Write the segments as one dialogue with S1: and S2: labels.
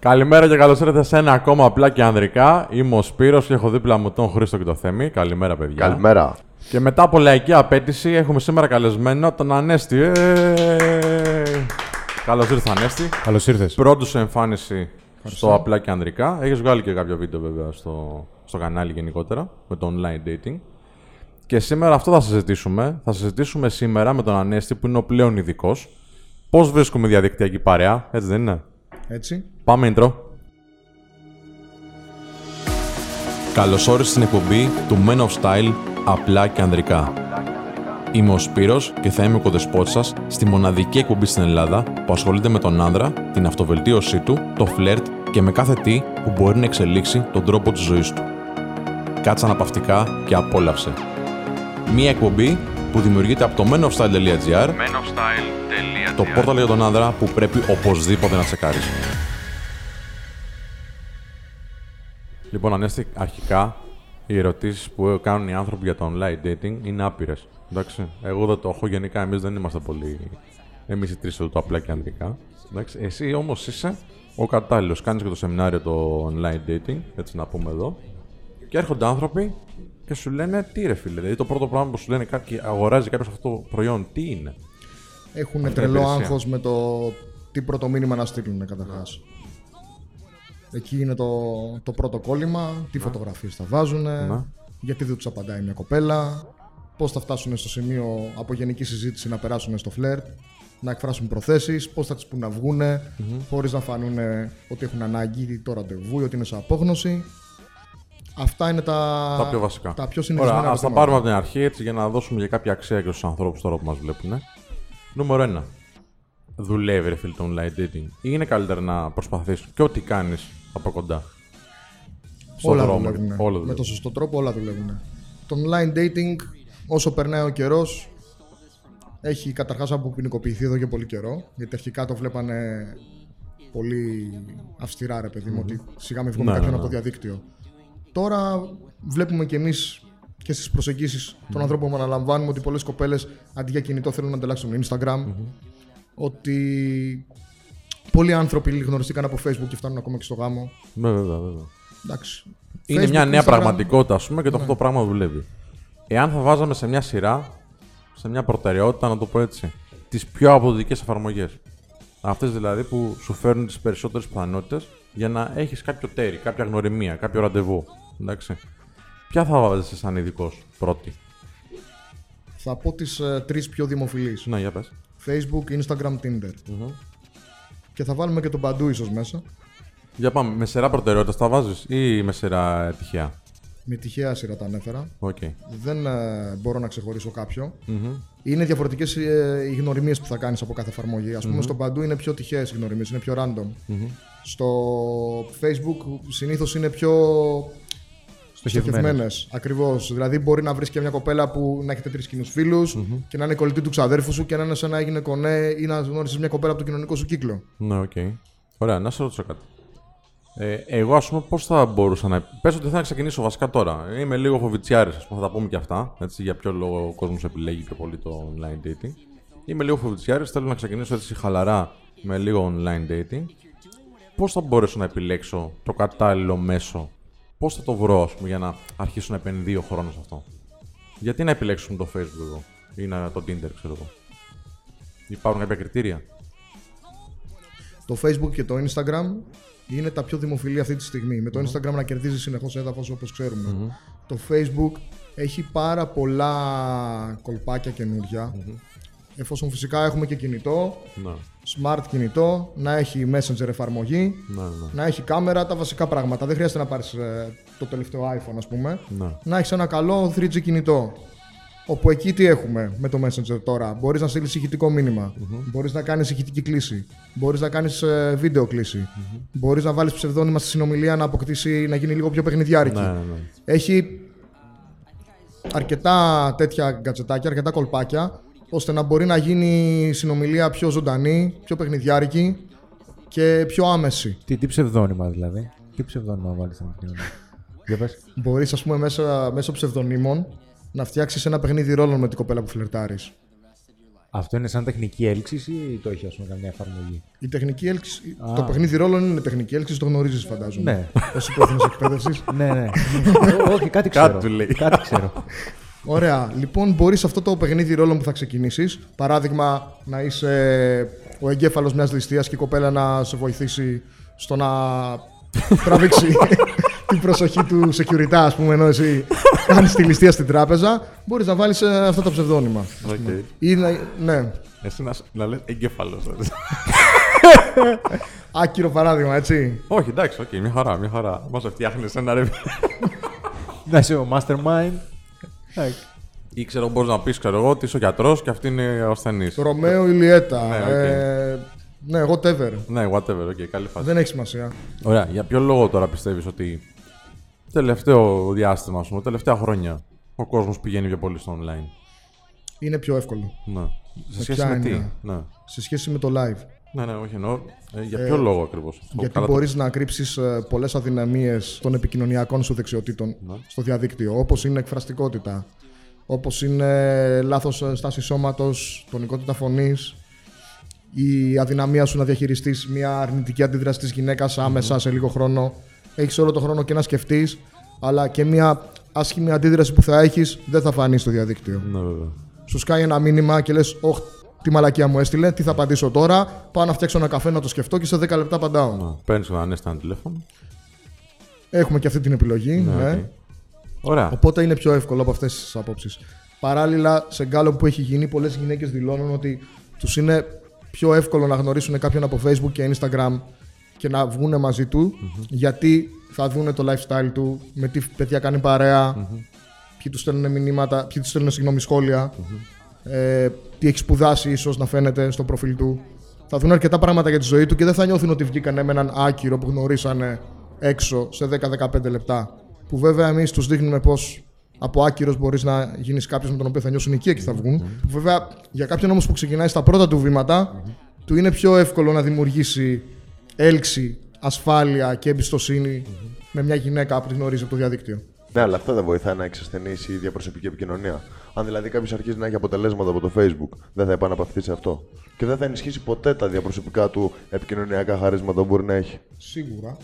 S1: Καλημέρα και καλώς ήρθατε σε ένα ακόμα απλά και ανδρικά. Είμαι ο Σπύρος και έχω δίπλα μου τον Χρήστο και το Θέμη. Καλημέρα, παιδιά.
S2: Καλημέρα.
S1: Και μετά από λαϊκή απέτηση έχουμε σήμερα καλεσμένο τον Ανέστη. Ε! Καλώς ήρθατε, Ανέστη.
S3: Καλώς ήρθες.
S1: Πρώτη σου εμφάνιση στο απλά και ανδρικά. Έχεις βγάλει και κάποιο βίντεο βέβαια στο, στο κανάλι γενικότερα με το online dating. Και σήμερα αυτό θα συζητήσουμε. Θα συζητήσουμε σήμερα με τον Ανέστη που είναι ο πλέον ειδικός. Πώς βρίσκουμε διαδικτυακή παρέα, έτσι δεν είναι;
S3: Έτσι.
S1: Πάμε intro. Καλώς όρισες στην εκπομπή του Men of Style απλά και ανδρικά. Είμαι ο Σπύρος και θα είμαι ο κοδεσπότης σας στη μοναδική εκπομπή στην Ελλάδα που ασχολείται με τον άνδρα, την αυτοβελτίωσή του, το φλερτ και με κάθε τι που μπορεί να εξελίξει τον τρόπο της ζωής του. Κάτσε αναπαυτικά και απόλαυσε. Μία εκπομπή που δημιουργείται από το menofstyle.gr το πόρταλ για τον άνδρα που πρέπει οπωσδήποτε να τσεκάρεις. Λοιπόν, Ανέστη, αρχικά οι ερωτήσεις που κάνουν οι άνθρωποι για το online dating είναι άπειρες. Εντάξει. Εγώ δεν το έχω. Γενικά, εμείς δεν είμαστε πολύ. Εμείς οι τρεις εδώ το απλά και ανδρικά. Εντάξει. Εσύ όμως είσαι ο κατάλληλος. Κάνεις και το σεμινάριο το online dating, έτσι να πούμε εδώ. Και έρχονται άνθρωποι και σου λένε τι ρε φίλε. Δηλαδή το πρώτο πράγμα που σου λένε κάποιοι αγοράζει κάποιος αυτό το προϊόν, τι είναι;
S3: Έχουν
S1: Αυτή
S3: τρελό
S1: υπηρεσία.
S3: άγχος με το τι πρώτο μήνυμα να στείλουν καταρχάς. Εκεί είναι το, το πρώτο κόλλημα, τι φωτογραφίες θα βάζουν,
S1: Ναι.
S3: γιατί δεν τους απαντάει μια κοπέλα, πώς θα φτάσουν στο σημείο από γενική συζήτηση να περάσουν στο φλερτ, να εκφράσουν προθέσεις, πώς θα τις πούν να βγουν, χωρίς να φανούν ότι έχουν ανάγκη το ραντεβού ή ότι είναι σε απόγνωση. Αυτά είναι τα,
S1: Τα πιο βασικά.
S3: Τα πιο συνηθισμένα
S1: Ωραία, ας τα
S3: ερωτήματα.
S1: πάρουμε από την αρχή έτσι για να δώσουμε και κάποια αξία και στους ανθρώπους τώρα που μας βλέπουν. Νούμερο 1. Δουλεύει ρε φίλε το online dating, ή είναι καλύτερα να προσπαθήσει και ό,τι κάνεις από κοντά. Στον
S3: όλα
S1: δρόμο.
S3: δουλεύουν.
S1: Όλα
S3: Με
S1: δουλεύουν.
S3: το σωστό τρόπο όλα δουλεύουν. Το online dating, όσο περνάει ο καιρός, έχει καταρχάς αποποινικοποιηθεί εδώ και πολύ καιρό. Γιατί αρχικά το βλέπανε πολύ αυστηρά, ρε παιδί μου, ότι σιγά μην βγούμε
S1: Ναι,
S3: κάποιον
S1: ναι,
S3: από το
S1: ναι.
S3: διαδίκτυο. Τώρα βλέπουμε κι εμείς και στις προσεγγίσεις των ανθρώπων που αναλαμβάνουμε ότι πολλές κοπέλες αντί για κινητό θέλουν να ανταλλάξουν Instagram. Ότι πολλοί άνθρωποι γνωριστήκαν από Facebook και φτάνουν ακόμα και στο γάμο.
S1: Ναι, βέβαια, βέβαια.
S3: Εντάξει.
S1: Είναι
S3: Facebook,
S1: μια νέα
S3: Instagram,
S1: πραγματικότητα, ας πούμε, και το αυτό το πράγμα δουλεύει. Εάν θα βάζαμε σε μια σειρά, σε μια προτεραιότητα, να το πω έτσι, τις πιο αποδοτικές εφαρμογές. Αυτές δηλαδή που σου φέρνουν τις περισσότερες πιθανότητες για να έχεις κάποιο ταίρι, κάποια γνωριμία, κάποιο ραντεβού. Εντάξει. Ποια θα 'βαζες εσύ σαν ειδικός πρώτη;
S3: Θα πω τις ε, τρεις πιο δημοφιλείς.
S1: Ναι, για πες.
S3: Facebook, Instagram, Tinder. Και θα βάλουμε και τον Badoo ίσως μέσα.
S1: Για πάμε. Με σειρά προτεραιότητα τα βάζεις ή με σειρά τυχαία;
S3: Με τυχαία σειρά τα ανέφερα.
S1: Οκ.
S3: Δεν ε, μπορώ να ξεχωρίσω κάποιο. Είναι διαφορετικές ε, οι γνωριμίες που θα κάνεις από κάθε εφαρμογή. Ας πούμε, στο Badoo είναι πιο τυχαίες οι γνωριμίες, είναι πιο random. Στο Facebook συνήθως είναι πιο στοχευμένες. Ακριβώς. Δηλαδή, μπορεί να βρεις και μια κοπέλα που να έχετε τρεις κοινούς φίλους και να είναι κολλητή του ξαδέρφου σου και να είναι σαν να έγινε κονέ ή να γνώρισες μια κοπέλα από το κοινωνικό σου κύκλο.
S1: Ναι, οκ. Ωραία, να σε ρωτήσω κάτι. Ε, εγώ, ας πούμε, πώς θα μπορούσα να. Πες ότι θέλω να ξεκινήσω βασικά τώρα. Είμαι λίγο φοβητσιάρης, ας πούμε, θα τα πούμε και αυτά. Έτσι, για ποιο λόγο ο κόσμος επιλέγει πιο πολύ το online dating. Είμαι λίγο φοβητσιάρης, θέλω να ξεκινήσω έτσι χαλαρά με λίγο online dating. Πώς θα μπορέσω να επιλέξω το κατάλληλο μέσο, πώς θα το βρω, ας πούμε, για να αρχίσω να επενδύω χρόνο σε αυτό; Γιατί να επιλέξουμε το Facebook εγώ ή να, το Tinder, ξέρω εγώ; Υπάρχουν κάποια κριτήρια;
S3: Το Facebook και το Instagram είναι τα πιο δημοφιλή αυτή τη στιγμή. Με το Instagram να κερδίζεις συνεχώς έδαφος όπως ξέρουμε. Το Facebook έχει πάρα πολλά κολπάκια καινούρια. Εφόσον φυσικά έχουμε και κινητό,
S1: Ναι,
S3: smart κινητό, να έχει messenger εφαρμογή,
S1: ναι, ναι.
S3: να έχει κάμερα, τα βασικά πράγματα. Δεν χρειάζεται να πάρεις το τελευταίο iPhone, ας πούμε.
S1: ναι.
S3: Να έχεις ένα καλό 3G κινητό. Όπου εκεί τι έχουμε με το Messenger τώρα. Μπορείς να στείλεις ηχητικό μήνυμα. Μπορείς να κάνεις ηχητική κλίση. Μπορείς να κάνεις βίντεο κλίση. Μπορείς να βάλεις ψευδόνυμα στη συνομιλία να αποκτήσει, να γίνει λίγο πιο παιχνιδιάρικη.
S1: Ναι, ναι, ναι.
S3: Έχει αρκετά τέτοια γκατζετάκια, αρκετά κολπάκια, ώστε να μπορεί να γίνει η συνομιλία πιο ζωντανή, πιο παιχνιδιάρικη και πιο άμεση.
S2: Τι, τι ψευδόνυμα δηλαδή. Τι ψευδόνυμα βάλεις στην επικοινωνία. Για πες.
S3: Μπορείς, ας πούμε, μέσα, μέσω ψευδονύμων να φτιάξεις ένα παιχνίδι ρόλων με την κοπέλα που φλερτάρεις.
S2: Αυτό είναι σαν τεχνική έλξης ή το έχει ας πούμε καμιά εφαρμογή;
S3: Η τεχνική έλξης.
S2: Α.
S3: Το παιχνίδι ρόλων είναι τεχνική έλξης, το γνωρίζεις, φαντάζομαι.
S2: Ναι.
S3: Ω υπεύθυνο εκπαίδευση.
S2: ναι, ναι. Ό- Όχι, κάτι ξέρω.
S1: Κάτι του λέει.
S2: Κάτι ξέρω.
S3: Ωραία. Λοιπόν, μπορείς αυτό το παιχνίδι ρόλων που θα ξεκινήσεις, παράδειγμα να είσαι ο εγκέφαλος μιας ληστείας και η κοπέλα να σε βοηθήσει στο να τραβήξει την προσοχή του security, ας πούμε, ενώ εσύ κάνεις τη ληστεία στην τράπεζα, μπορείς να βάλεις αυτά τα ψευδόνυμα.
S1: Οκ.
S3: Ή να, ναι,
S1: Εσύ να, σ- να λες εγκέφαλος.
S3: άκυρο παράδειγμα, έτσι.
S1: Όχι, εντάξει, οκ, μια χαρά, μια χαρά. Μας φτιάχνεις ένα ρε.
S2: Να είσαι ο mastermind. Εντάξει.
S1: Ή ξέρω, μπορείς να πεις, ξέρω εγώ, ότι είσαι ο γιατρός και αυτή είναι ο ασθενής.
S3: Το Ρωμαίος Ιουλιέτα.
S1: Ναι, οκ.
S3: ε, ναι, whatever.
S1: Ναι, whatever, ok, καλή φάση.
S3: Δεν έχει σημασία.
S1: Ωραία, για ποιο λόγο τώρα πιστεύεις ότι τελευταίο διάστημα, ας πούμε, τελευταία χρόνια, ο κόσμος πηγαίνει πιο πολύ στο online;
S3: Είναι πιο εύκολο.
S1: Ναι. Σε
S3: Με
S1: σχέση
S3: ποια
S1: με τι;
S3: έννοια;
S1: Ναι.
S3: Σε σχέση με το live.
S1: Ναι, ναι, όχι εννοώ. ε, για ποιο λόγο ακριβώς.
S3: Γιατί μπορείς να κρύψεις πολλές αδυναμίες των επικοινωνιακών σου δεξιοτήτων
S1: Ναι.
S3: στο διαδίκτυο. Όπως είναι εκφραστικότητα, όπως είναι λάθος στάση σώματος, τονικότητα φωνής, η αδυναμία σου να διαχειριστείς μια αρνητική αντίδραση της γυναίκας άμεσα σε λίγο χρόνο. Έχεις όλο το χρόνο και να σκεφτείς, αλλά και μια άσχημη αντίδραση που θα έχεις δεν θα φανεί στο διαδίκτυο.
S1: Ναι, βέβαια.
S3: Σου σκάει ένα μήνυμα και λες: Ωχ, τι μαλακία μου έστειλε, τι θα απαντήσω τώρα. Πάω να φτιάξω ένα καφέ να το σκεφτώ και σε 10 λεπτά απαντάω.
S1: Ναι. Παίρνεις έναν Ανέστη τηλέφωνο.
S3: Έχουμε και αυτή την επιλογή.
S1: Ναι,
S3: ναι.
S1: οκ. Ωραία.
S3: Οπότε είναι πιο εύκολο από αυτές τις απόψεις. Παράλληλα, σε γκάλοπ που έχει γίνει, πολλές γυναίκες δηλώνουν ότι τους είναι πιο εύκολο να γνωρίσουν κάποιον από Facebook και Instagram και να βγουν μαζί του, γιατί θα δουν το lifestyle του, με τι παιδιά κάνει παρέα, ποιοι τους στέλνουν μηνύματα, ποιοι τους στέλνουν συγγνώμη σχόλια, ε, τι έχει σπουδάσει ίσως να φαίνεται στο προφίλ του. Θα δουν αρκετά πράγματα για τη ζωή του και δεν θα νιώθουν ότι βγήκαν με έναν άκυρο που γνωρίσανε έξω σε 10-15 λεπτά. Που βέβαια εμείς τους δείχνουμε πώ από άκυρος μπορείς να γίνεις κάποιος με τον οποίο θα νιώσουν οικία και θα βγουν. Που βέβαια για κάποιον όμως που ξεκινάει στα πρώτα του βήματα, του είναι πιο εύκολο να δημιουργήσει έλξη, ασφάλεια και εμπιστοσύνη με μια γυναίκα που τη γνωρίζει από το διαδίκτυο.
S4: Ναι, αλλά αυτό δεν βοηθάει να εξασθενήσει η διαπροσωπική επικοινωνία. Αν δηλαδή κάποιος αρχίζει να έχει αποτελέσματα από το Facebook, δεν θα επαναπαυθεί σε αυτό. Και δεν θα ενισχύσει ποτέ τα διαπροσωπικά του επικοινωνιακά χαρίσματα που μπορεί να έχει.
S3: Σίγουρα.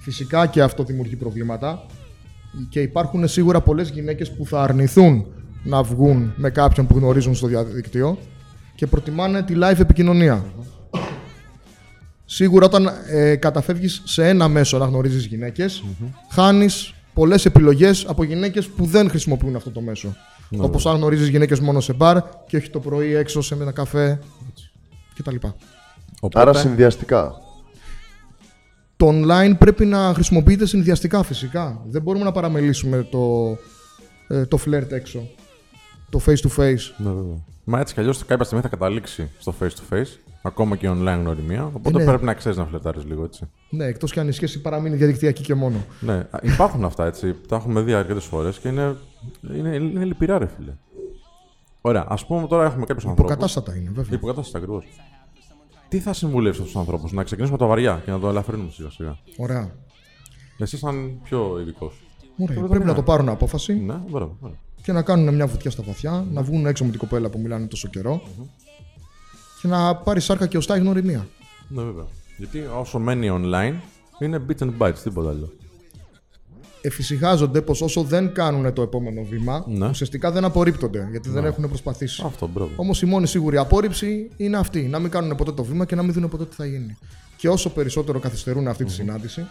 S3: Φυσικά και αυτό δημιουργεί προβλήματα. Και υπάρχουν σίγουρα πολλές γυναίκες που θα αρνηθούν να βγουν με κάποιον που γνωρίζουν στο διαδίκτυο και προτιμάνε τη live επικοινωνία. Σίγουρα όταν ε, καταφεύγεις σε ένα μέσο να γνωρίζεις γυναίκες, χάνεις πολλές επιλογές από γυναίκες που δεν χρησιμοποιούν αυτό το μέσο. Όπως αν γνωρίζεις γυναίκες μόνο σε μπαρ και όχι το πρωί έξω σε ένα καφέ κτλ.
S1: Οπότε,
S4: Άρα συνδυαστικά.
S3: Το online πρέπει να χρησιμοποιείται συνδυαστικά φυσικά. Δεν μπορούμε να παραμελήσουμε το, ε, το flirt έξω. Το face to face.
S1: Ναι, βέβαια. Μα έτσι κι αλλιώς κάποια στιγμή θα καταλήξει στο face to face, ακόμα και online γνωριμία. Οπότε
S3: ναι.
S1: πρέπει να ξέρεις να φλετάρει λίγο έτσι.
S3: Ναι, εκτός και αν η σχέση παραμείνει διαδικτυακή και μόνο.
S1: Ναι, α, υπάρχουν αυτά έτσι. Τα έχουμε δει αρκετές φορές και είναι, είναι, είναι λυπηρά, ρε φίλε. Ωραία, ας πούμε τώρα έχουμε κάποιους ανθρώπους.
S3: Υποκατάστατα είναι, βέβαια.
S1: Υποκατάστατα ακριβώς. Τι θα συμβουλεύσει αυτούς τους ανθρώπους, Να ξεκινήσουμε από τα βαριά και να το ελαφρύνουμε σιγά σιγά.
S3: Ωραία.
S1: Εσύ, σαν πιο ειδικό.
S3: Ωραία.
S1: Τώρα
S3: Πρέπει
S1: ναι.
S3: να το πάρουν απόφαση
S1: Ναι, μπράβο. ωραία.
S3: και να κάνουν μια βουτιά στα βαθιά, να βγουν έξω με την κοπέλα που μιλάνε τόσο καιρό και να πάρεις σάρκα και οστά η γνωριμία.
S1: Ναι, βέβαια. Γιατί όσο μένει online είναι bit and bytes, τίποτα άλλο.
S3: Εφησυχάζονται πως όσο δεν κάνουν το επόμενο βήμα,
S1: Ναι.
S3: ουσιαστικά δεν απορρίπτονται γιατί δεν έχουν προσπαθήσει.
S1: Αυτό, μπράβο.
S3: Όμως η μόνη σίγουρη απόρριψη είναι αυτή. Να μην κάνουν ποτέ το βήμα και να μην δουν ποτέ τι θα γίνει. Και όσο περισσότερο καθυστερούν αυτή τη συνάντηση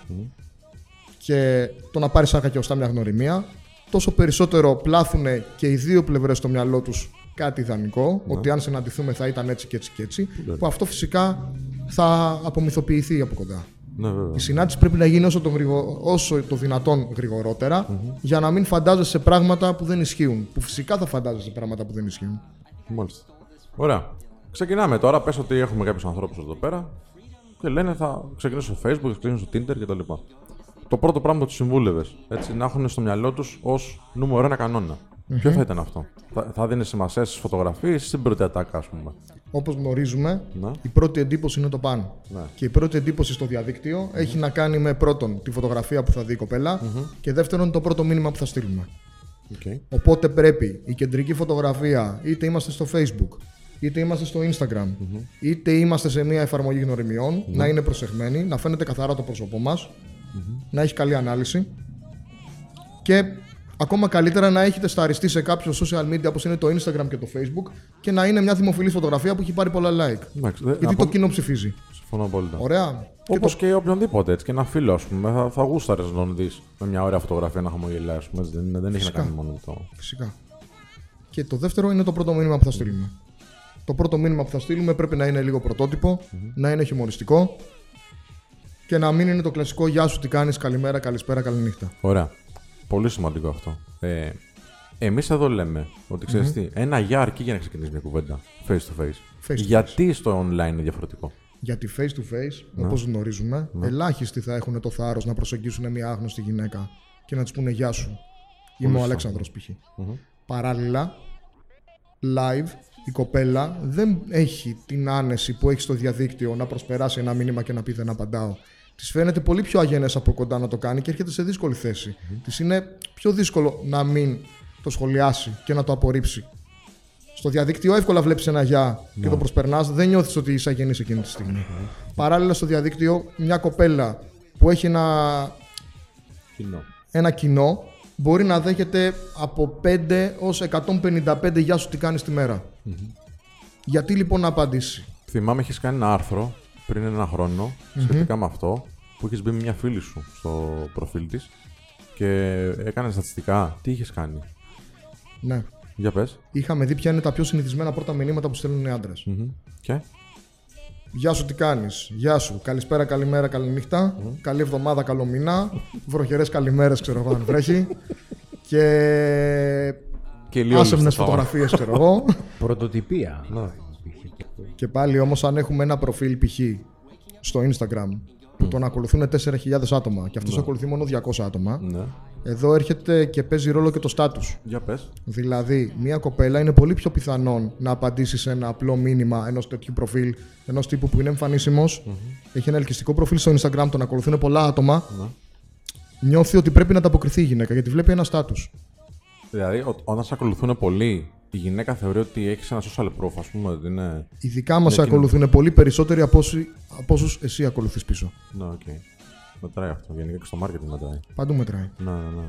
S3: και το να πάρει σάρκα και οστά μια γνωριμία, τόσο περισσότερο πλάθουν και οι δύο πλευρές στο μυαλό τους κάτι ιδανικό, ότι αν συναντηθούμε θα ήταν έτσι και έτσι και έτσι, που αυτό φυσικά θα απομυθοποιηθεί από κοντά.
S1: Ναι, βέβαια.
S3: Η συνάντηση πρέπει να γίνει όσο το, γρηγο... όσο το δυνατόν γρηγορότερα, για να μην φαντάζεσαι πράγματα που δεν ισχύουν. Που φυσικά θα φαντάζεσαι πράγματα που δεν ισχύουν.
S1: Μάλιστα. Ωραία. Ξεκινάμε τώρα. Πες ότι έχουμε κάποιους ανθρώπους εδώ πέρα και λένε θα ξεκινήσω στο Facebook, θα ξεκινήσω στο Tinder κτλ. Το πρώτο πράγμα που τους συμβούλευες, έτσι, να έχουν στο μυαλό τους ως νούμερο ένα κανόνα. Ποιο θα ήταν αυτό, Θα, θα δίνει σημασία στις φωτογραφίες ή στην πρώτη ατάκα, ας πούμε;
S3: Όπως γνωρίζουμε,
S1: Ναι.
S3: η πρώτη εντύπωση είναι το πάνω.
S1: Ναι.
S3: Και η πρώτη εντύπωση στο διαδικτυο έχει να κάνει με πρώτον τη φωτογραφία που θα δει η κοπελα και δεύτερον το πρώτο μήνυμα που θα στείλουμε.
S1: Okay.
S3: Οπότε πρέπει η κεντρική φωτογραφία, είτε είμαστε στο Facebook, είτε είμαστε στο Instagram, είτε είμαστε σε μια εφαρμογή γνωριμιών, να είναι προσεγμένοι, να φαίνεται καθαρά το πρόσωπό μας, να έχει καλή ανάλυση και ακόμα καλύτερα να έχει τεσταριστεί σε κάποιο social media όπως είναι το Instagram και το Facebook και να είναι μια δημοφιλή φωτογραφία που έχει πάρει πολλά like.
S1: Εντάξει, δε-
S3: Γιατί
S1: να
S3: το
S1: πω-
S3: κοινό ψηφίζει.
S1: Συμφωνώ απόλυτα.
S3: Ωραία. Και
S1: Όπω
S3: το-
S1: και οποιονδήποτε έτσι. Και ένα φίλο, ας πούμε, θα, θα γούσταρες να τον δεις με μια ωραία φωτογραφία να χαμογελάει. Ας πούμε, έτσι. δεν, είναι- δεν έχει να
S3: Φυσικά.
S1: κάνει μόνο με το.
S3: Φυσικά. Και το δεύτερο είναι το πρώτο μήνυμα που θα στείλουμε. Το πρώτο μήνυμα που θα στείλουμε πρέπει να είναι λίγο πρωτότυπο, να είναι χιουμοριστικό και να μην είναι το κλασικό Γεια σου, τι κάνεις, καλημέρα, καλησπέρα, καληνύχτα.
S1: Ωραία. Πολύ σημαντικό αυτό. Ε, Εμείς εδώ λέμε ότι ξέρεις τι, ένα γεια αρκεί για να ξεκινήσεις μια κουβέντα face to face.
S3: Face to
S1: Γιατί στο online είναι διαφορετικό;
S3: Γιατί face to face, όπως γνωρίζουμε, ελάχιστοι θα έχουν το θάρρος να προσεγγίσουν μια άγνωστη γυναίκα και να της πούνε Γεια σου. Είμαι ο Αλέξανδρος π.χ. Παράλληλα, live η κοπέλα δεν έχει την άνεση που έχει στο διαδίκτυο να προσπεράσει ένα μήνυμα και να πει δεν απαντάω. Της φαίνεται πολύ πιο αγενές από κοντά να το κάνει και έρχεται σε δύσκολη θέση. Της είναι πιο δύσκολο να μην το σχολιάσει και να το απορρίψει. Στο διαδίκτυο εύκολα βλέπεις ένα γεια και το προσπερνάς, δεν νιώθεις ότι είσαι αγενής εκείνη τη στιγμή. Παράλληλα, στο διαδίκτυο, μια κοπέλα που έχει ένα
S1: Κοινό.
S3: ένα κοινό μπορεί να δέχεται από 5 ως 155 γεια σου τι κάνεις τη μέρα. Γιατί λοιπόν να απαντήσει;
S1: Θυμάμαι, έχεις κάνει ένα άρθρο πριν ένα χρόνο σχετικά με αυτό που έχεις μπει με μια φίλη σου στο προφίλ της και έκανες στατιστικά. Τι είχες κάνει;
S3: Ναι.
S1: Για πες.
S3: Είχαμε δει ποια είναι τα πιο συνηθισμένα πρώτα μηνύματα που στέλνουν οι άντρες.
S1: Και;
S3: Γεια σου, τι κάνεις; Γεια σου. Καλησπέρα, καλημέρα, καληνύχτα. Καλή εβδομάδα, καλό μήνα. Βροχερές καλημέρες, ξέρω εγώ αν βρέχει. και
S1: Και λίγο
S3: άσεμνε
S1: λεπτό θα
S3: φωτογραφίες, ξέρω εγώ.
S2: Πρωτοτυπία.
S3: Και πάλι όμως αν έχουμε ένα προφίλ π.χ. στο Instagram που τον ακολουθούν 4.000 άτομα και αυτός ακολουθεί μόνο 200 άτομα,
S1: Ναι.
S3: εδώ έρχεται και παίζει ρόλο και το στάτους.
S1: Για πες.
S3: Δηλαδή, μια κοπέλα είναι πολύ πιο πιθανόν να απαντήσει σε ένα απλό μήνυμα ενός τέτοιου προφίλ, ενός τύπου που είναι εμφανίσιμος, έχει ένα ελκυστικό προφίλ στο Instagram, τον ακολουθούν πολλά άτομα, νιώθει ότι πρέπει να ανταποκριθεί η γυναίκα γιατί βλέπει ένα στάτους.
S1: Δηλαδή, ο- όταν σε ακολουθούν πολύ, η γυναίκα θεωρεί ότι έχεις ένα social proof, ας πούμε. Ότι είναι.
S3: Ειδικά αν σε
S1: Ναι,
S3: ακολουθούν πολύ περισσότεροι από, όσοι, από όσους εσύ ακολουθείς πίσω.
S1: Ναι, οκ. Μετράει αυτό. Γενικά και στο marketing μετράει.
S3: Παντού μετράει.
S1: Ναι, ναι, ναι.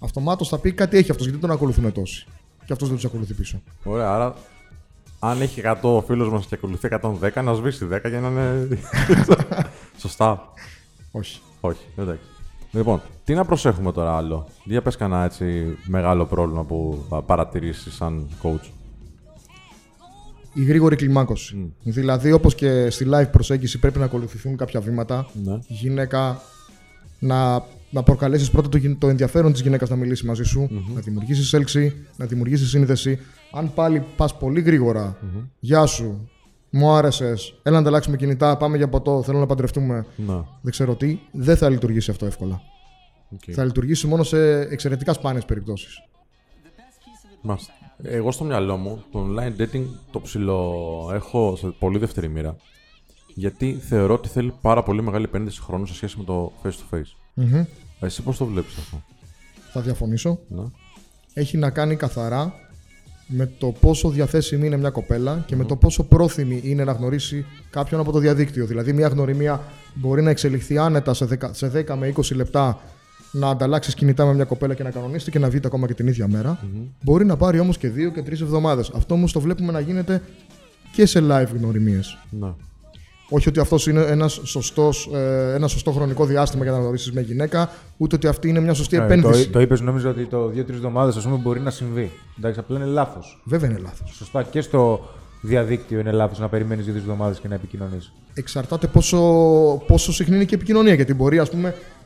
S3: Αυτομάτως θα πει κάτι έχει αυτός γιατί τον ακολουθούν τόσοι. Και αυτός δεν τους ακολουθεί πίσω.
S1: Ωραία, άρα αν έχει 100 φίλος μας και ακολουθεί 110, να σβήσει 10 για να είναι. Σωστά.
S3: Όχι.
S1: Όχι, εντάξει. Λοιπόν, τι να προσέχουμε τώρα άλλο; Για πες κανένα έτσι μεγάλο πρόβλημα που θα παρατηρήσεις σαν coach.
S3: Η γρήγορη κλιμάκωση. Δηλαδή, όπως και στη live προσέγγιση πρέπει να ακολουθηθούν κάποια βήματα.
S1: Ναι.
S3: Η γυναίκα να, να προκαλέσεις πρώτα το, γυ- το ενδιαφέρον της γυναίκας να μιλήσει μαζί σου, να δημιουργήσεις έλξη, να δημιουργήσεις σύνδεση. Αν πάλι πας πολύ γρήγορα, Γεια σου, μου άρεσες, έλα να ανταλλάξουμε κινητά, πάμε για ποτό, θέλω να παντρευτούμε.
S1: Ναι.
S3: Δεν ξέρω τι, δεν θα λειτουργήσει αυτό εύκολα.
S1: οκ.
S3: Θα λειτουργήσει μόνο σε εξαιρετικά σπάνιες περιπτώσεις.
S1: Μάλιστα. Εγώ στο μυαλό μου το online dating το ψιλοέχω σε πολύ δεύτερη μοίρα. Γιατί θεωρώ ότι θέλει πάρα πολύ μεγάλη επένδυση χρόνου σε σχέση με το face to face.
S3: Μμμ.
S1: Εσύ πώς το βλέπεις αυτό;
S3: Θα διαφωνήσω.
S1: Ναι.
S3: έχει να κάνει καθαρά με το πόσο διαθέσιμη είναι μια κοπέλα και με το πόσο πρόθυμη είναι να γνωρίσει κάποιον από το διαδίκτυο. Δηλαδή, μια γνωριμία μπορεί να εξελιχθεί άνετα σε 10, σε 10 με 20 λεπτά να ανταλλάξεις κινητά με μια κοπέλα και να κανονίσετε και να βγείτε ακόμα και την ίδια μέρα. Μπορεί να πάρει όμως και δύο και τρεις εβδομάδες. Αυτό όμως το βλέπουμε να γίνεται και σε live γνωριμίες.
S1: ναι.
S3: Όχι ότι αυτός είναι ένας σωστός, ε, ένα σωστό χρονικό διάστημα για να γνωρίσει μια γυναίκα, ούτε ότι αυτή είναι μια σωστή
S2: Ε,
S3: επένδυση.
S2: το, το είπες, νομίζω ότι το 2-3 εβδομάδες μπορεί να συμβεί. Εντάξει, απλά είναι λάθος.
S3: Βέβαια είναι λάθος.
S2: Σωστά και στο διαδίκτυο είναι λάθος να περιμένεις 2-3 εβδομάδες και να επικοινωνείς.
S3: εξαρτάται πόσο, πόσο συχνή είναι και η επικοινωνία. Γιατί μπορεί, ας πούμε, η-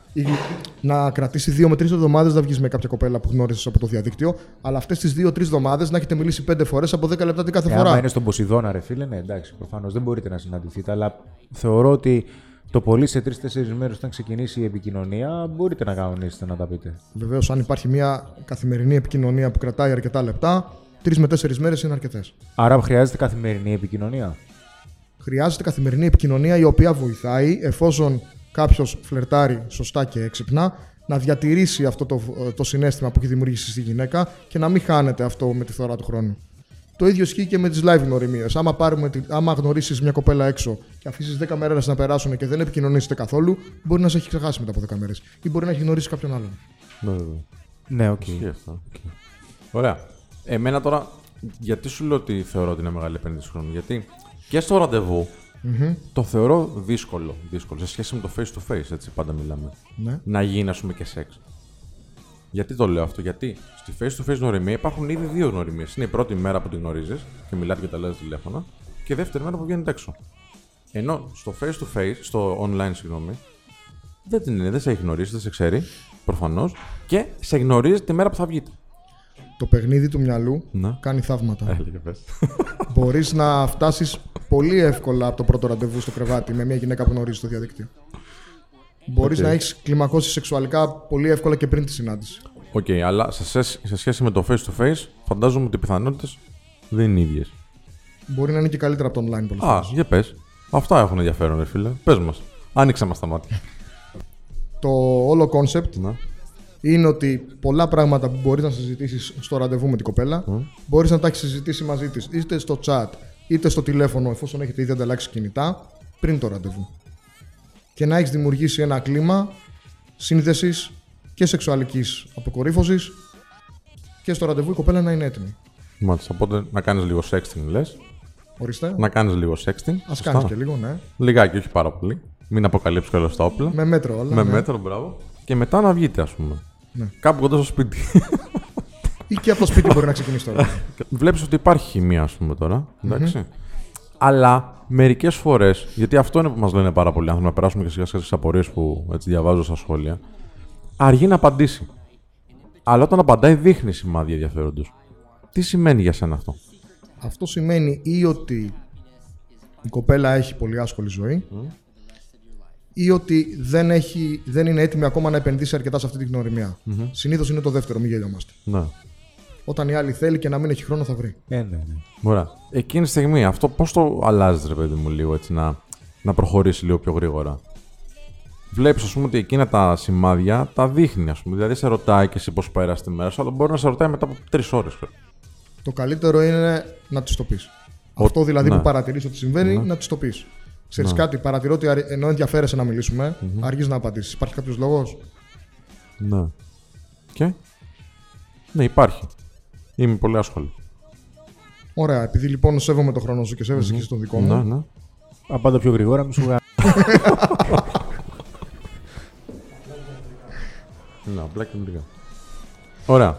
S3: να κρατήσει δύο με τρεις εβδομάδες να βγεις με κάποια κοπέλα που γνώρισες από το διαδίκτυο, αλλά αυτές τις δύο-τρει εβδομάδες να έχετε μιλήσει πέντε φορές από 10 λεπτά την κάθε
S2: Ε,
S3: φορά.
S2: άμα είναι στον Ποσειδώνα, ρε φίλε, ναι, εντάξει, προφανώς δεν μπορείτε να συναντηθείτε, αλλά θεωρώ ότι το πολύ σε 3-4 μέρες όταν ξεκινήσει η επικοινωνία μπορείτε να κανονίσετε να τα πείτε.
S3: Βεβαίως, αν υπάρχει μια καθημερινή επικοινωνία που κρατάει αρκετά λεπτά, τρεις με τέσσερις μέρες είναι αρκετές.
S2: Άρα χρειάζεται καθημερινή επικοινωνία;
S3: Χρειάζεται καθημερινή επικοινωνία η οποία βοηθάει, εφόσον κάποιος φλερτάρει σωστά και έξυπνα, να διατηρήσει αυτό το, το συναίσθημα που έχει δημιουργήσει στη γυναίκα και να μην χάνεται αυτό με τη φθορά του χρόνου. Το ίδιο ισχύει και με τις live γνωριμίες. Άμα, πάρουμε τη- άμα γνωρίσεις μια κοπέλα έξω και αφήσεις 10 μέρες να περάσουν και δεν επικοινωνήσετε καθόλου, μπορεί να σε έχει ξεχάσει μετά από 10 μέρες. Ή μπορεί να έχει γνωρίσει κάποιον άλλον.
S1: Ναι, βέβαια.
S2: Ναι, οκ.
S1: Ισχύει αυτό. Οκ. Ωραία. Εμένα τώρα, γιατί σου λέω ότι θεωρώ ότι είναι μεγάλη επένδυση χρόνου; Γιατί και στο ραντεβού το θεωρώ δύσκολο, δύσκολο σε σχέση με το face to face, έτσι πάντα μιλάμε.
S3: Ναι.
S1: Να γίνει, ας πούμε, και σεξ. Γιατί το λέω αυτό, Γιατί στη face to face γνωριμία υπάρχουν ήδη δύο γνωριμίες. Είναι η πρώτη μέρα που την γνωρίζεις και μιλάτε και τα λέτε τηλέφωνα, και η δεύτερη μέρα που βγαίνετε έξω. Ενώ στο face to face, στο online, συγγνώμη, δεν την είναι, δεν σε έχει γνωρίσει, δεν σε ξέρει, προφανώς, και σε γνωρίζει τη μέρα που θα βγείτε.
S3: Το παιχνίδι του μυαλού
S1: Ναι.
S3: κάνει θαύματα.
S1: Έλεγε πες.
S3: Μπορείς να φτάσεις πολύ εύκολα από το πρώτο ραντεβού στο κρεβάτι με μια γυναίκα που γνωρίζεις στο διαδίκτυο. Μπορείς
S1: Οκ.
S3: να έχεις κλιμακώσει σεξουαλικά πολύ εύκολα και πριν τη συνάντηση.
S1: Οκ, αλλά σε, σχέση- σε σχέση με το face to face, φαντάζομαι ότι οι πιθανότητες δεν είναι ίδιες.
S3: Μπορεί να είναι και καλύτερα από το online πολλές
S1: Α,
S3: φορές.
S1: για πες. Αυτά έχουν ενδιαφέρον, ρε φίλε. Πες μας. Άνοιξε μας τα μάτια.
S3: Το όλο concept
S1: Ναι.
S3: Είναι ότι πολλά πράγματα που μπορείς να συζητήσεις στο ραντεβού με την κοπέλα, μπορείς να τα έχεις συζητήσει μαζί της είτε στο chat είτε στο τηλέφωνο, εφόσον έχετε ήδη ανταλλάξει κινητά, πριν το ραντεβού. Και να έχεις δημιουργήσει ένα κλίμα σύνδεσης και σεξουαλικής αποκορύφωσης και στο ραντεβού η κοπέλα να είναι έτοιμη.
S1: Μάλιστα. Οπότε να κάνεις λίγο sexting, λες.
S3: Ορίστε.
S1: Να κάνεις λίγο sexting.
S3: Α
S1: σωστά.
S3: κάνεις και λίγο, ναι.
S1: Λιγάκι, όχι πάρα πολύ. Μην αποκαλύψει κιόλα τα όπλα.
S3: Με μέτρο όλα.
S1: με
S3: ναι.
S1: μέτρο, μπράβο. Και μετά να βγείτε, ας πούμε.
S3: Ναι.
S1: Κάπου κοντά στο σπίτι.
S3: Ή και από το σπίτι μπορεί να ξεκινήσει τώρα.
S1: Βλέπεις ότι υπάρχει χημεία, ας πούμε τώρα. εντάξει. Αλλά μερικές φορές, γιατί αυτό είναι που μας λένε πάρα πολλοί άνθρωποι, να περάσουμε και σιγά σιγά στις απορίες που έτσι διαβάζω στα σχόλια, αργεί να απαντήσει. Αλλά όταν απαντάει, δείχνει σημάδια ενδιαφέροντος. Τι σημαίνει για σένα αυτό;
S3: Αυτό σημαίνει ή ότι η κοπέλα έχει πολύ άσχολη ζωή ή ότι δεν, έχει, δεν είναι έτοιμη ακόμα να επενδύσει αρκετά σε αυτή την γνωριμία. Συνήθως είναι το δεύτερο, μην γελιόμαστε.
S1: Ναι.
S3: Όταν η άλλη θέλει και να μην έχει χρόνο θα βρει.
S2: Ε, ναι, ναι.
S1: Ωραία. Εκείνη τη στιγμή, αυτό πώς το αλλάζεις, ρε παιδί μου, λίγο έτσι, να, να προχωρήσει λίγο πιο γρήγορα; Βλέπεις, ας πούμε, ότι εκείνα τα σημάδια τα δείχνει, ας πούμε. Δηλαδή, σε ρωτάει και εσύ πώς πέρασε τη μέρα σου, αλλά μπορεί να σε ρωτάει μετά από τρεις ώρες.
S3: Το καλύτερο είναι να τη το πεις. Αυτό δηλαδή
S1: ναι.
S3: που παρατηρείς ότι συμβαίνει, να τη το πεις. Ξέρεις κάτι, παρατηρώ ότι αρι- ενώ ενδιαφέρεσαι να μιλήσουμε, αργείς να απαντήσεις. Υπάρχει κάποιος λόγος;
S1: Ναι. Και; Ναι, υπάρχει. Είμαι πολύ άσχολη.
S3: Ωραία, επειδή λοιπόν σέβομαι το χρόνο σου και σέβεσαι και στον δικό μου.
S1: Ναι, ναι.
S2: Απάντα πιο γρήγορα, μη σου γα...
S1: Ναι, απλά και λίγα. Ωραία.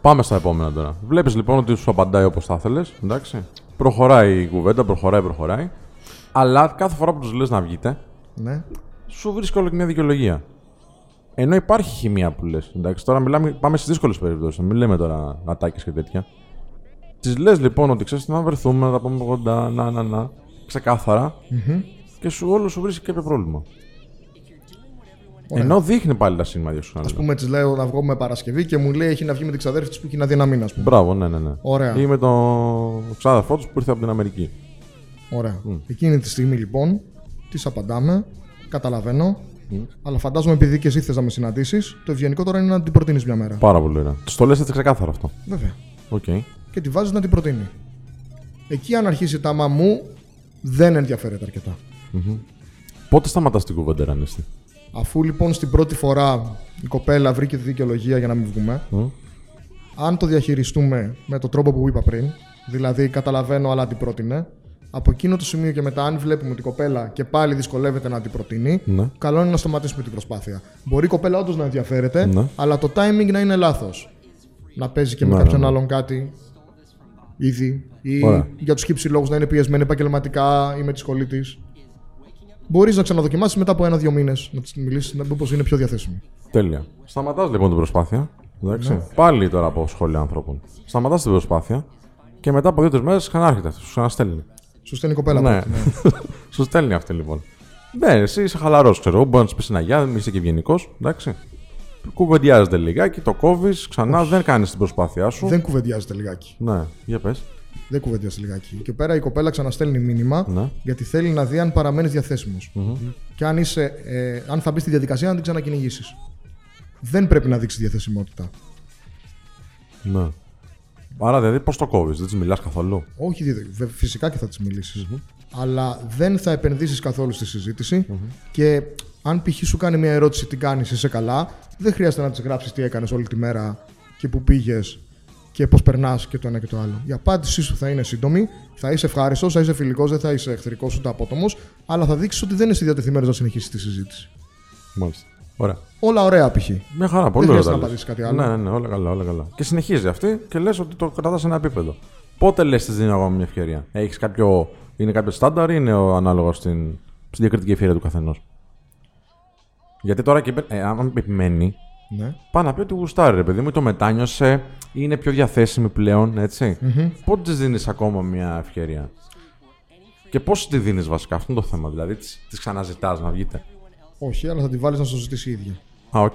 S1: Πάμε στα επόμενα τώρα. Βλέπεις λοιπόν ότι σου απαντάει όπως θα ήθελε. Εντάξει. Προχωράει η κουβέντα, προχωράει, προχωράει. Αλλά κάθε φορά που τους λες να βγείτε,
S3: Ναι.
S1: σου βρίσκει όλο και μια δικαιολογία. Ενώ υπάρχει χημεία που λες. Εντάξει, τώρα μιλάμε, πάμε στις δύσκολες περιπτώσεις. Μην λέμε τώρα ατάκε και τέτοια. Τη λες λοιπόν ότι ξέρεις να βρεθούμε, να τα πούμε κοντά, να, να, να. ξεκαθαρα Και σου όλο σου βρίσκει κάποιο πρόβλημα. Ενώ δείχνει πάλι τα σημάδια σου.
S3: Α πούμε, της λέω να βγω με Παρασκευή και μου λέει έχει να βγει με την ξαδέρφη της που έχει να δει ένα μήνα, ας πούμε.
S1: Μπράβο, ναι, ναι, ναι.
S3: Ωραία.
S1: Ή με τον ξάδερφό του που ήρθε από την Αμερική.
S3: Ωραία. Εκείνη τη στιγμή λοιπόν της απαντάμε, καταλαβαίνω, αλλά φαντάζομαι επειδή και εσύ θες να με συναντήσεις, το ευγενικό τώρα είναι να την προτείνεις μια μέρα.
S1: Πάρα πολύ ωραία. Τους το λες έτσι ξεκάθαρα αυτό.
S3: Βέβαια.
S1: Οκ.
S3: Και τη βάζεις να την προτείνει. Εκεί, αν αρχίσει τα άμα μου, δεν ενδιαφέρεται αρκετά.
S1: Πότε σταματάς την κουβέντα, ρε Ανέστη;
S3: Αφού λοιπόν στην πρώτη φορά η κοπέλα βρήκε τη δικαιολογία για να μην βγούμε, αν το διαχειριστούμε με τον τρόπο που είπα πριν, δηλαδή καταλαβαίνω αλλά την πρότεινε, από εκείνο το σημείο και μετά, αν βλέπουμε ότι η κοπέλα και πάλι δυσκολεύεται να την προτείνει,
S1: Ναι.
S3: καλό είναι να σταματήσουμε την προσπάθεια. Μπορεί η κοπέλα όντως να ενδιαφέρεται,
S1: Ναι.
S3: αλλά το timing να είναι λάθος. Να παίζει και με
S1: Ναι,
S3: κάποιον
S1: ναι, ναι.
S3: άλλον κάτι ήδη, ή
S1: Ωραία.
S3: για τους χύψη λόγους να είναι πιεσμένη επαγγελματικά ή με τη σχολή της. Μπορείς να ξαναδοκιμάσεις μετά από ένα-δύο μήνες να της μιλήσεις, να πως είναι πιο διαθέσιμη.
S1: Τέλεια. Σταματάς λοιπόν την προσπάθεια. Εντάξει.
S3: Ναι.
S1: Πάλι τώρα από σχόλια ανθρώπων. Σταματάς την προσπάθεια και μετά από δύο-τρεις μέρες ξανάρχεται αυτό. Σου ξαναστέλνει.
S3: Σου στέλνει η κοπέλα
S1: Ναι.
S3: πρώτη, ναι.
S1: Σου στέλνει αυτή λοιπόν. Ναι, εσύ είσαι χαλαρός, ξέρω εγώ. Μπορεί να της πεις ένα γεια, μην είσαι και ευγενικός. Εντάξει. Κουβεντιάζεται λιγάκι, το κόβεις, ξανά δεν κάνεις την προσπάθειά σου.
S3: Δεν κουβεντιάζεται λιγάκι.
S1: Ναι, για πες.
S3: Δεν κουβεντιάζεται λιγάκι. Και πέρα η κοπέλα ξαναστέλνει μήνυμα
S1: Ναι.
S3: γιατί θέλει να δει αν παραμένεις διαθέσιμος. Και αν, είσαι, ε, αν θα μπεις στη διαδικασία να την ξανακυνηγήσεις. Δεν πρέπει να δείξεις διαθεσιμότητα.
S1: Ναι. Άρα δηλαδή πώς το κόβεις, δεν τη μιλάς καθόλου;
S3: Όχι, δίδε- βε- φυσικά και θα τη μιλησει Αλλά δεν θα επενδύσεις καθόλου στη συζητηση Και αν π.χ. σου κάνει μια ερώτηση τι κάνεις, είσαι καλά, δεν χρειάζεται να της γράψεις τι έκανες όλη τη μέρα και που πήγες και πώς περνάς και το ένα και το άλλο. Η απάντησή σου θα είναι σύντομη, θα είσαι ευχάριστος, θα είσαι φιλικός, δεν θα είσαι εχθρικός ούτε απότομος, αλλά θα δείξεις ότι δεν είσαι διατεθειμένος να συνεχίσεις τη συζήτηση.
S1: Μάλιστα. Ωραία.
S3: Όλα ωραία π.χ.
S1: Μια χαρά, πολύ
S3: χρειάζεται
S1: ωραία.
S3: να
S1: τα λες.
S3: απαντήσεις κάτι άλλο.
S1: Ναι, ναι, ναι, όλα καλά, όλα καλά. Και συνεχίζει αυτή και λες ότι το κρατάς σε ένα επίπεδο. Πότε λες της δίνω εγώ μια ευκαιρία; Έχεις κάποιο. Είναι κάποιο στάνταρ ή είναι ο ανάλογος στην, στην διακριτική ευκαιρία του καθενός; Γιατί τώρα και ε, αν επιμένει,
S3: Ναι.
S1: πάει να πει ότι γουστάρει, ρε παιδί μου, ή το μετάνιωσε, ή είναι πιο διαθέσιμη πλέον, έτσι. Πότε της δίνεις ακόμα μια ευκαιρία; Και πώς τη δίνεις βασικά, αυτό είναι το θέμα. Δηλαδή, της ξαναζητάς να βγείτε.
S3: Όχι, αλλά θα τη βάλεις να σου ζητήσει η ίδια.
S1: Α, οκ.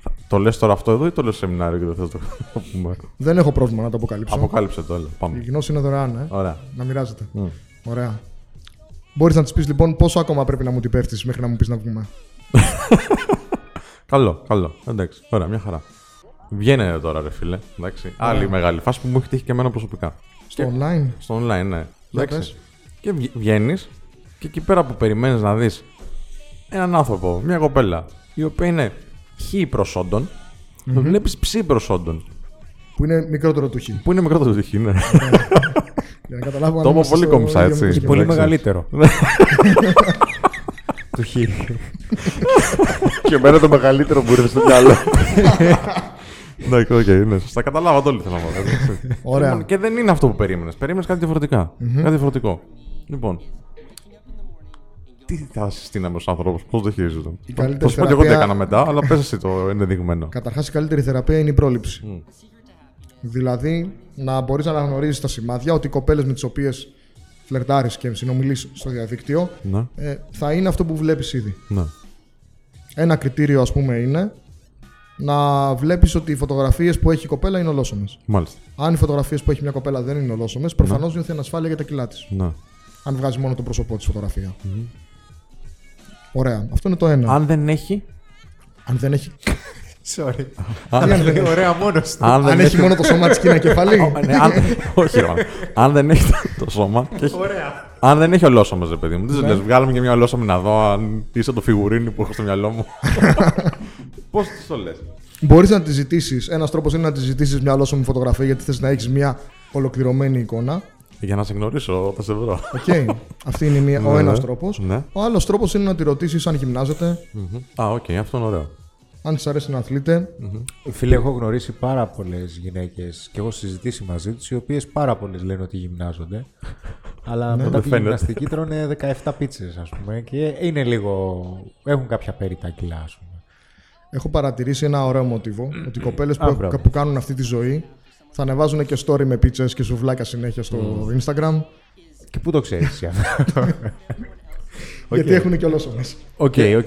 S1: Θα- Το λες τώρα αυτό εδώ ή το λες σεμινάριο και δεν θες να το πούμε.
S3: Δεν έχω πρόβλημα να το αποκαλύψω.
S1: Αποκάλυψε το, έλα.
S3: Η
S1: Πάμε.
S3: γνώση είναι δωρεάν, ε.
S1: Ωραία.
S3: Να μοιράζεται. Ωραία. Μπορείς να της πεις λοιπόν πόσο ακόμα πρέπει να μου την πέφτεις μέχρι να μου πεις να βγούμε;
S1: Καλό, καλό. Εντάξει, ωραία, μια χαρά. Βγαίνε τώρα, ρε φίλε. Εντάξει. Άλλη μεγάλη φάση που μου έχει τύχει και εμένα προσωπικά.
S3: Στο online.
S1: Στο online, ναι.
S3: Για
S1: Εντάξει.
S3: πες.
S1: Και βγαίνεις και εκεί πέρα που περιμένεις να δεις έναν άνθρωπο, μια κοπέλα, η οποία είναι χ προσόντων, το βλέπεις ψ προσόντων.
S3: Που είναι μικρότερο του χ.
S1: Που είναι μικρότερο του χ, ναι.
S3: Για να καταλάβω αν
S1: Το είπα
S3: είμαστε
S1: πολύ
S3: στο
S1: κομψά,
S3: ίδιο
S1: έτσι.
S3: μήκος
S1: Και
S2: Πολύ
S1: Εντάξει.
S2: μεγαλύτερο. του χ.
S4: Και εμένα το μεγαλύτερο που ήρθε στο μυαλό.
S1: Εντάξει, οκ, ναι. Σωστά καταλάβα το όλο θέλω να πω. εντάξει.
S3: Ωραία.
S1: Λοιπόν, Και δεν είναι αυτό που περίμενες. Περίμενες κάτι διαφορετικά. Κάτι διαφορετικό. Λοιπόν. Τι θα συστήναμε στου ανθρώπου, πώς το χειρίζονταν.
S3: καλύτερη
S1: Θα σου πω και εγώ τι
S3: θεραπεία-
S1: έκανα μετά, αλλά πες εσύ το ενδεδειγμένο.
S3: Καταρχάς, η καλύτερη θεραπεία είναι η πρόληψη. Δηλαδή, να μπορείς να αναγνωρίζει τα σημάδια ότι οι κοπέλες με τις οποίες φλερτάρεις και συνομιλείς στο διαδίκτυο
S1: Ναι,
S3: ε, θα είναι αυτό που βλέπεις ήδη.
S1: ναι.
S3: Ένα κριτήριο, ας πούμε, είναι να βλέπεις ότι οι φωτογραφίες που έχει η κοπέλα είναι ολόσωμες.
S1: Μάλιστα.
S3: Αν οι φωτογραφίες που έχει μια κοπέλα δεν είναι ολόσωμες, προφανώς νιώθει ανασφάλεια για τα κιλά της.
S1: Ναι.
S3: Αν βγάζει μόνο το πρόσωπό της φωτογραφία. Ωραία. Αυτό είναι το ένα.
S1: Αν δεν έχει.
S3: Αν δεν έχει,
S2: Sorry.
S1: Αν,
S3: αν δεν έχει,
S2: Ωραία, μόνος του.
S1: αν δεν
S3: αν έχει μόνο το σώμα της και είναι κεφαλή.
S1: Ναι, αν, όχι, ρε, αν δεν έχει το, το σώμα. Και έχει, αν δεν έχει ολόσωμε, ρε παιδί μου. Τι της λες, βγάλουμε και μια ολόσωμη να δω αν είσαι το φιγουρίνι που έχω στο μυαλό μου. Πώς το λες;
S3: Μπορείς να τη ζητήσεις. Ένας τρόπος είναι να τη ζητήσεις μια ολόσωμη φωτογραφία γιατί θες να έχεις μια ολοκληρωμένη εικόνα.
S1: Για να σε γνωρίσω, θα σε βρω.
S3: Οκ. Αυτή είναι μια, ο
S1: Ναι,
S3: ένας
S1: ναι.
S3: τρόπος.
S1: Ναι.
S3: Ο άλλος τρόπος είναι να τη ρωτήσεις αν γυμνάζεται,
S1: Α, οκ, αυτό είναι ωραίο.
S3: αν της αρέσει να αθλείται.
S2: Φίλε, έχω γνωρίσει πάρα πολλές γυναίκες και έχω συζητήσει μαζί τους, οι οποίες πάρα πολλές λένε ότι γυμνάζονται. αλλά μετά
S1: δεν
S2: τη
S1: φαίνεται.
S2: γυμναστική τρώνε 17 πίτσες, ας πούμε. Και είναι λίγο. έχουν κάποια περιττά κιλά, ας πούμε.
S3: Έχω παρατηρήσει ένα ωραίο μοτίβο ότι οι κοπέλες που,
S2: Α,
S3: έχουν-
S2: μπράβο.
S3: που κάνουν αυτή τη ζωή θα ανεβάζουν και story με πίτσες και σουβλάκια συνέχεια στο Instagram.
S2: Και πού το ξέρεις εσύ αυτό;
S3: Γιατί έχουν και ολόσωμε.
S2: OK, OK.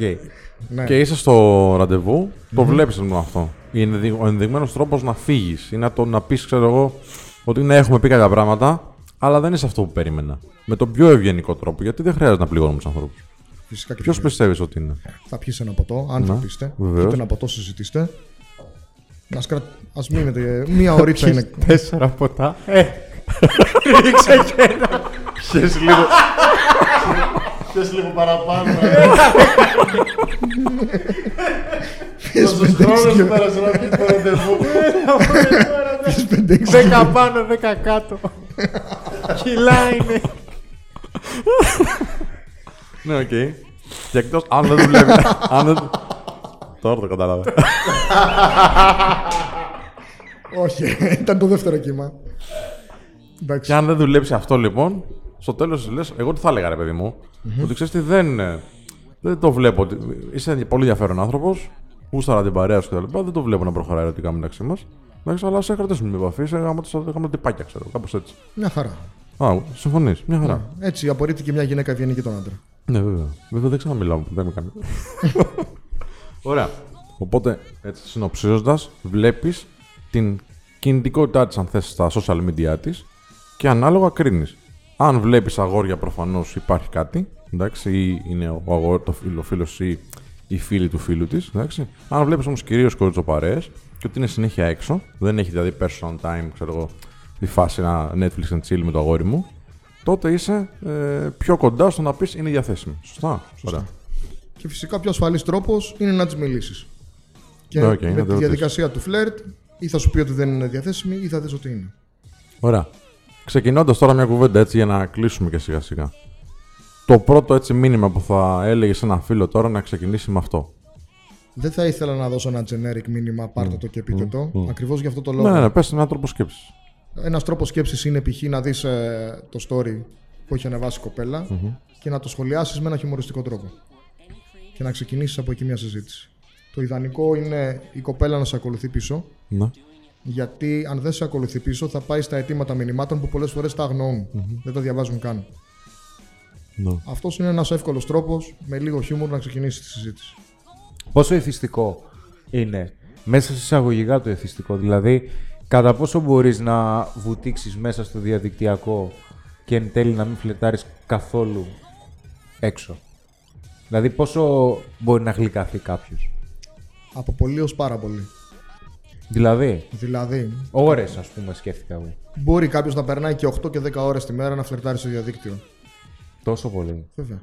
S3: Ναι.
S1: Και είσαι στο ραντεβού, το βλέπεις μόνο αυτό. Είναι ενδει- ο ενδειγμένος τρόπος να φύγεις ή να, το, να πεις, ξέρω εγώ, ότι ναι, έχουμε πει κάποια πράγματα, αλλά δεν είσαι αυτό που περίμενα. Με τον πιο ευγενικό τρόπο, γιατί δεν χρειάζεται να πληγώνουμε τους ανθρώπους.
S3: Φυσικά και
S1: Ποιος
S3: φυσικά.
S1: πιστεύεις ότι είναι;
S3: θα πιει ένα ποτό, αν θα
S1: Ναι,
S3: πείστε.
S1: βεβαίως.
S3: Πείτε ένα ποτό, συζητήστε. Να σκρα... Ας μείνετε. Μία ωρίτσα είναι.
S2: Τέσσερα ποτά. Ε, ρίξε και ένα.
S4: Πιες λίγο. Πιες λίγο παραπάνω. Πόσος χρόνος σου πέρασε να πεις το ραντεβού.
S3: Πιες πέντε, έξι.
S2: Δέκα πάνω, δέκα κάτω. Κιλά είναι.
S1: Ναι, οκ. Και εκτός αν δεν δουλεύει. Αν δεν... Τώρα το κατάλαβα.
S3: Όχι, ήταν το δεύτερο κύμα. Εντάξει.
S1: Και αν δεν δουλέψει αυτό λοιπόν, στο τέλος λες, εγώ τι θα έλεγα, ρε παιδί μου, ότι ξέρεις τι δεν, ε, δεν το βλέπω. ότι Είσαι πολύ ενδιαφέρον άνθρωπος, γούσταρα την παρέα σου κτλ. Δεν το βλέπω να προχωράει ερωτικά μεταξύ μας. Εντάξει, αλλά σε κρατήσουμε με επαφή, σε γάμο το γάμο τυπάκια, ξέρω, κάπως έτσι.
S3: Μια χαρά.
S1: Α, συμφωνείς, μια χαρά.
S3: Έτσι απορρίπτει και μια γυναίκα ευγενική τον άντρα.
S1: Ναι, βέβαια. Βέβαια δεν ξαναμιλάω, δεν με κάνει. Ωραία. Οπότε, έτσι συνοψίζοντας, βλέπεις την κινητικότητά της, αν θες, στα social media της και ανάλογα κρίνεις. Αν βλέπεις αγόρια, προφανώς υπάρχει κάτι. Εντάξει, ή είναι ο αγόρι, το φίλο, φίλος ή η φίλη του φίλου της. Αν βλέπεις όμως κυρίως κοριτσοπαρέες και ότι είναι συνέχεια έξω, δεν έχει δηλαδή personal time, ξέρω εγώ, η φάση ένα Netflix and chill με το αγόρι μου, τότε είσαι ε, πιο κοντά στο να πεις είναι διαθέσιμη. Σωστά. Ωραία.
S3: Και φυσικά πιο ασφαλής τρόπος είναι να τη μιλήσεις. Και
S1: Ναι, οκ, να
S3: με
S1: το
S3: τη
S1: ρωτήσω.
S3: διαδικασία του φλερτ, ή θα σου πει ότι δεν είναι διαθέσιμη, ή θα δεις ότι είναι.
S1: Ωραία. Ξεκινώντας τώρα μια κουβέντα έτσι για να κλείσουμε και σιγά σιγά. Το πρώτο έτσι μήνυμα που θα έλεγε σε ένα φίλο τώρα να ξεκινήσει με αυτό.
S3: Δεν θα ήθελα να δώσω ένα generic μήνυμα, πάρτε το και πείτε το. Ακριβώς για αυτό το λόγο.
S1: Ναι, ναι, ναι, πες έναν τρόπο σκέψης.
S3: Ένας τρόπος σκέψης είναι π.χ. να δεις το story που έχει ανεβάσει η κοπελα και να το σχολιάσεις με ένα χιουμοριστικό τρόπο. Και να ξεκινήσεις από εκεί μια συζήτηση. Το ιδανικό είναι η κοπέλα να σε ακολουθεί πίσω,
S1: Ναι.
S3: γιατί αν δεν σε ακολουθεί πίσω θα πάει στα αιτήματα μηνυμάτων που πολλές φορές τα αγνοουν Δεν τα διαβάζουν καν.
S1: ναι.
S3: Αυτός είναι ένας εύκολος τρόπος με λίγο χιούμορ να ξεκινήσεις τη συζήτηση.
S2: Πόσο εθιστικό είναι μέσα σε εισαγωγικά το εθιστικό, δηλαδή κατά πόσο μπορείς να βουτήξεις μέσα στο διαδικτυακό και εν τέλει να μην φλετάρεις καθόλου έξω; Δηλαδή πόσο μπορεί να γλυκαθεί κάποιος;
S3: Από πολύ ως πάρα πολύ.
S2: Δηλαδή,
S3: Δηλαδή,
S2: ώρες ας πούμε σκέφτηκα εγώ.
S3: μπορεί κάποιος να περνάει και 8 και 10 ώρες τη μέρα να φλερτάρει στο διαδίκτυο.
S2: Τόσο πολύ.
S3: Βέβαια.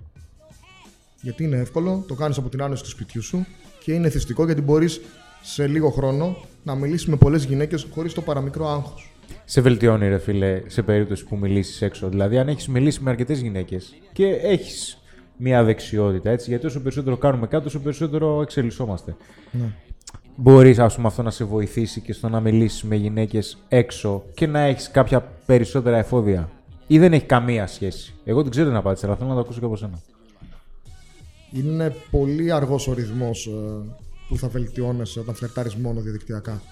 S3: Γιατί είναι εύκολο, το κάνεις από την άνεση του σπιτιού σου και είναι θυστικό γιατί μπορείς σε λίγο χρόνο να μιλήσεις με πολλές γυναίκες χωρίς το παραμικρό άγχος.
S2: Σε βελτιώνει, ρε φίλε, σε περίπτωση που μιλήσεις έξω. Δηλαδή, αν έχεις μιλήσει με αρκετές γυναίκες και έχεις μια δεξιότητα, έτσι, γιατί όσο περισσότερο κάνουμε κάτι, τόσο περισσότερο εξελισσόμαστε.
S3: Ναι.
S2: Μπορείς, ας πούμε, αυτό να σε βοηθήσει και στο να μιλήσεις με γυναίκες έξω και να έχεις κάποια περισσότερα εφόδια. Ή δεν έχει καμία σχέση. Εγώ δεν ξέρω την απάντηση, αλλά θέλω να το ακούσω και από σένα.
S3: Είναι πολύ αργός ο ρυθμός που θα βελτιώνεσαι όταν φλερτάρεις μόνο διαδικτυακά.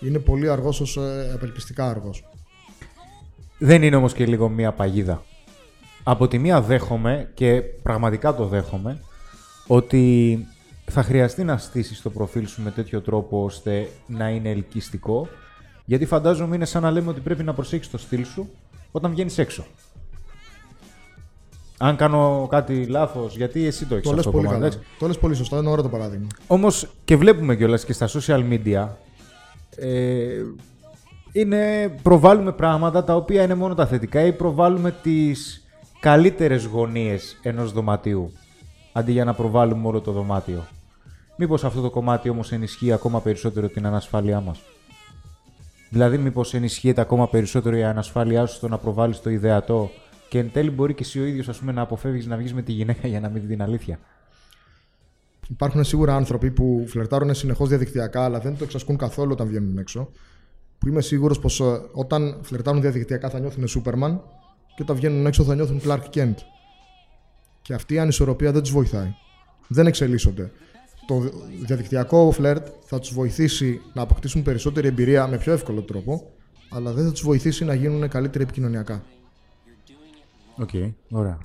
S3: Είναι πολύ αργός ω απελπιστικά αργός.
S2: Δεν είναι όμως και λίγο μία παγίδα. Από τη μία δέχομαι και πραγματικά το δέχομαι ότι θα χρειαστεί να στήσεις το προφίλ σου με τέτοιο τρόπο ώστε να είναι ελκυστικό γιατί φαντάζομαι είναι σαν να λέμε ότι πρέπει να προσέχεις το στυλ σου όταν βγαίνεις έξω. Αν κάνω κάτι λάθος, γιατί εσύ το έχεις
S3: Το λες
S2: αυτό
S3: πολύ
S2: κομμάτι,
S3: καλά.
S2: εντάξει.
S3: Το λες πολύ σωστά, είναι ωραίο το παράδειγμα.
S2: Όμως και βλέπουμε κιόλας και στα social media ε, είναι, προβάλλουμε πράγματα τα οποία είναι μόνο τα θετικά ή προβάλλουμε τις καλύτερες γωνίες ενός δωματίου αντί για να προβάλλουμε όλο το δωμάτιο. Μήπως αυτό το κομμάτι όμως ενισχύει ακόμα περισσότερο την ανασφάλειά μας; Δηλαδή μήπως ενισχύεται ακόμα περισσότερο η ανασφάλειά σου στο να προβάλλεις το ιδεατό και εν τέλει μπορεί και εσύ ο ίδιος ας πούμε, να αποφεύγεις να βγεις με τη γυναίκα για να μην δει την αλήθεια;
S3: Υπάρχουν σίγουρα άνθρωποι που φλερτάρουν συνεχώς διαδικτυακά, αλλά δεν το εξασκούν καθόλου όταν βγαίνουν έξω. Που είμαι σίγουρος πως όταν φλερτάρουν διαδικτυακά θα νιώθουν Σούπερμαν και όταν βγαίνουν έξω θα νιώθουν Clark Kent. Και αυτή η ανισορροπία δεν τους βοηθάει. Δεν εξελίσσονται. Το διαδικτυακό φλερτ θα τους βοηθήσει να αποκτήσουν περισσότερη εμπειρία με πιο εύκολο τρόπο, αλλά δεν θα τους βοηθήσει να γίνουν καλύτεροι επικοινωνιακά.
S2: Οκ, ωραία.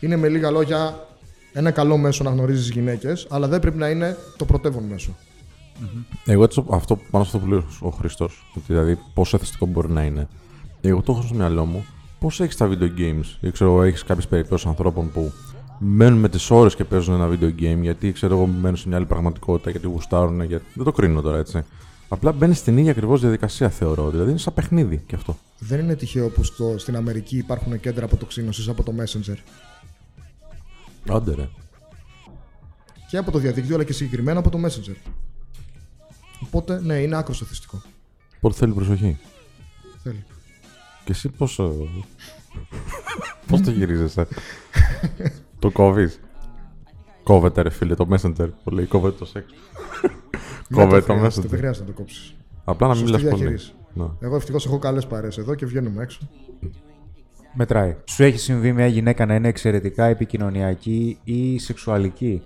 S3: Είναι με λίγα λόγια ένα καλό μέσο να γνωρίζεις γυναίκες, αλλά δεν πρέπει να είναι το πρωτεύον μέσο.
S1: Εγώ έτσι, αυτό, πάνω σε αυτό που λέει ο Χριστός, δηλαδή πόσο εθιστικό μπορεί να είναι. Εγώ το έχω στο μυαλό μου πώς έχεις τα video games; Ή ξέρω, έχεις κάποιες περιπτώσεις ανθρώπων που μένουν με τις ώρες και παίζουν ένα video game γιατί ξέρω εγώ μένουν σε μια άλλη πραγματικότητα γιατί γουστάρουν. Γιατί... Δεν το κρίνω τώρα έτσι. Απλά μπαίνεις στην ίδια ακριβώς διαδικασία θεωρώ. Δηλαδή είναι σαν παιχνίδι κι αυτό.
S3: Δεν είναι τυχαίο που στο, στην Αμερική υπάρχουν κέντρα αποτοξίνωσης από το Messenger
S1: Άντε ρε.
S3: και από το διαδίκτυο, αλλά και συγκεκριμένα από το Messenger. Οπότε, ναι, είναι άκρος στατιστικό.
S1: Πότε θέλει προσοχή;
S3: Θέλει.
S1: Και εσύ πώ. πώς το γυρίζεσαι; το κόβεις; Κόβεται ρε φίλε το Messenger. Που λέει κόβεται το σεξ. Κόβεται το
S3: Δεν χρειάζεται, Δεν
S1: Messenger.
S3: χρειάζεται να το κόψεις.
S1: Απλά να
S3: Σωστή
S1: μιλάς πολύ.
S3: διαχείριση.
S1: Ναι.
S3: Εγώ ευτυχώς έχω καλές παρέ εδώ και βγαίνουμε έξω.
S2: Μετράει. Σου έχει συμβεί μια γυναίκα να είναι εξαιρετικά επικοινωνιακή ή σεξουαλική;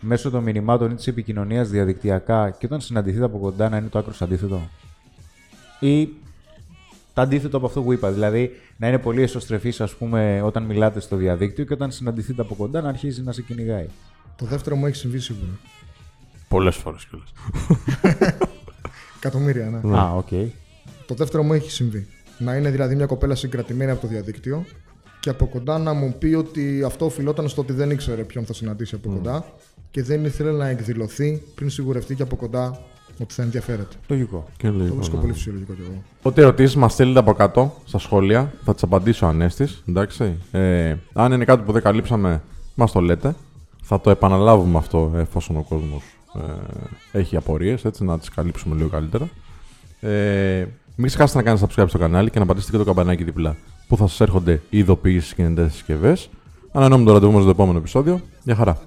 S2: Μέσω των μηνυμάτων ή της επικοινωνίας διαδικτυακά και όταν συναντηθείτε από κοντά να είναι το άκρο αντίθετο; Ή το αντίθετο από αυτό που είπα. Δηλαδή να είναι πολύ εσωστρεφής, ας πούμε, όταν μιλάτε στο διαδίκτυο και όταν συναντηθείτε από κοντά να αρχίζει να σε κυνηγάει.
S3: Το δεύτερο μου έχει συμβεί σίγουρα.
S1: Πολλές φορές κιόλας.
S3: Εκατομμύρια, ναι.
S2: Α, οκ.
S3: Το δεύτερο μου έχει συμβεί. Να είναι δηλαδή μια κοπέλα συγκρατημένη από το διαδίκτυο και από κοντά να μου πει ότι αυτό οφειλόταν στο ότι δεν ήξερε ποιον θα συναντήσει από κοντά και δεν ήθελε να εκδηλωθεί πριν σιγουρευτεί και από κοντά Ότι θα ενδιαφέρεται.
S2: Λογικό.
S1: Και
S3: Το
S1: λίγο,
S3: βρίσκω
S1: ναι.
S3: πολύ φυσιολογικό κι εγώ.
S1: Ό,τι ερωτήσεις μας στείλετε από κάτω στα σχόλια, θα τις απαντήσει ο Ανέστης. Εντάξει. Ε, αν είναι κάτι που δεν καλύψαμε, μας το λέτε. Θα το επαναλάβουμε αυτό εφόσον ο κόσμος ε, έχει απορίες, έτσι να τις καλύψουμε λίγο καλύτερα. Ε, μην ξεχάσετε να κάνετε subscribe στο κανάλι και να πατήσετε και το καμπανάκι δίπλα που θα σας έρχονται οι ειδοποιήσεις και κινητέ συσκευές. Ανανόμουν το ραντεβού μας στο επόμενο επεισόδιο. Γεια χαρά.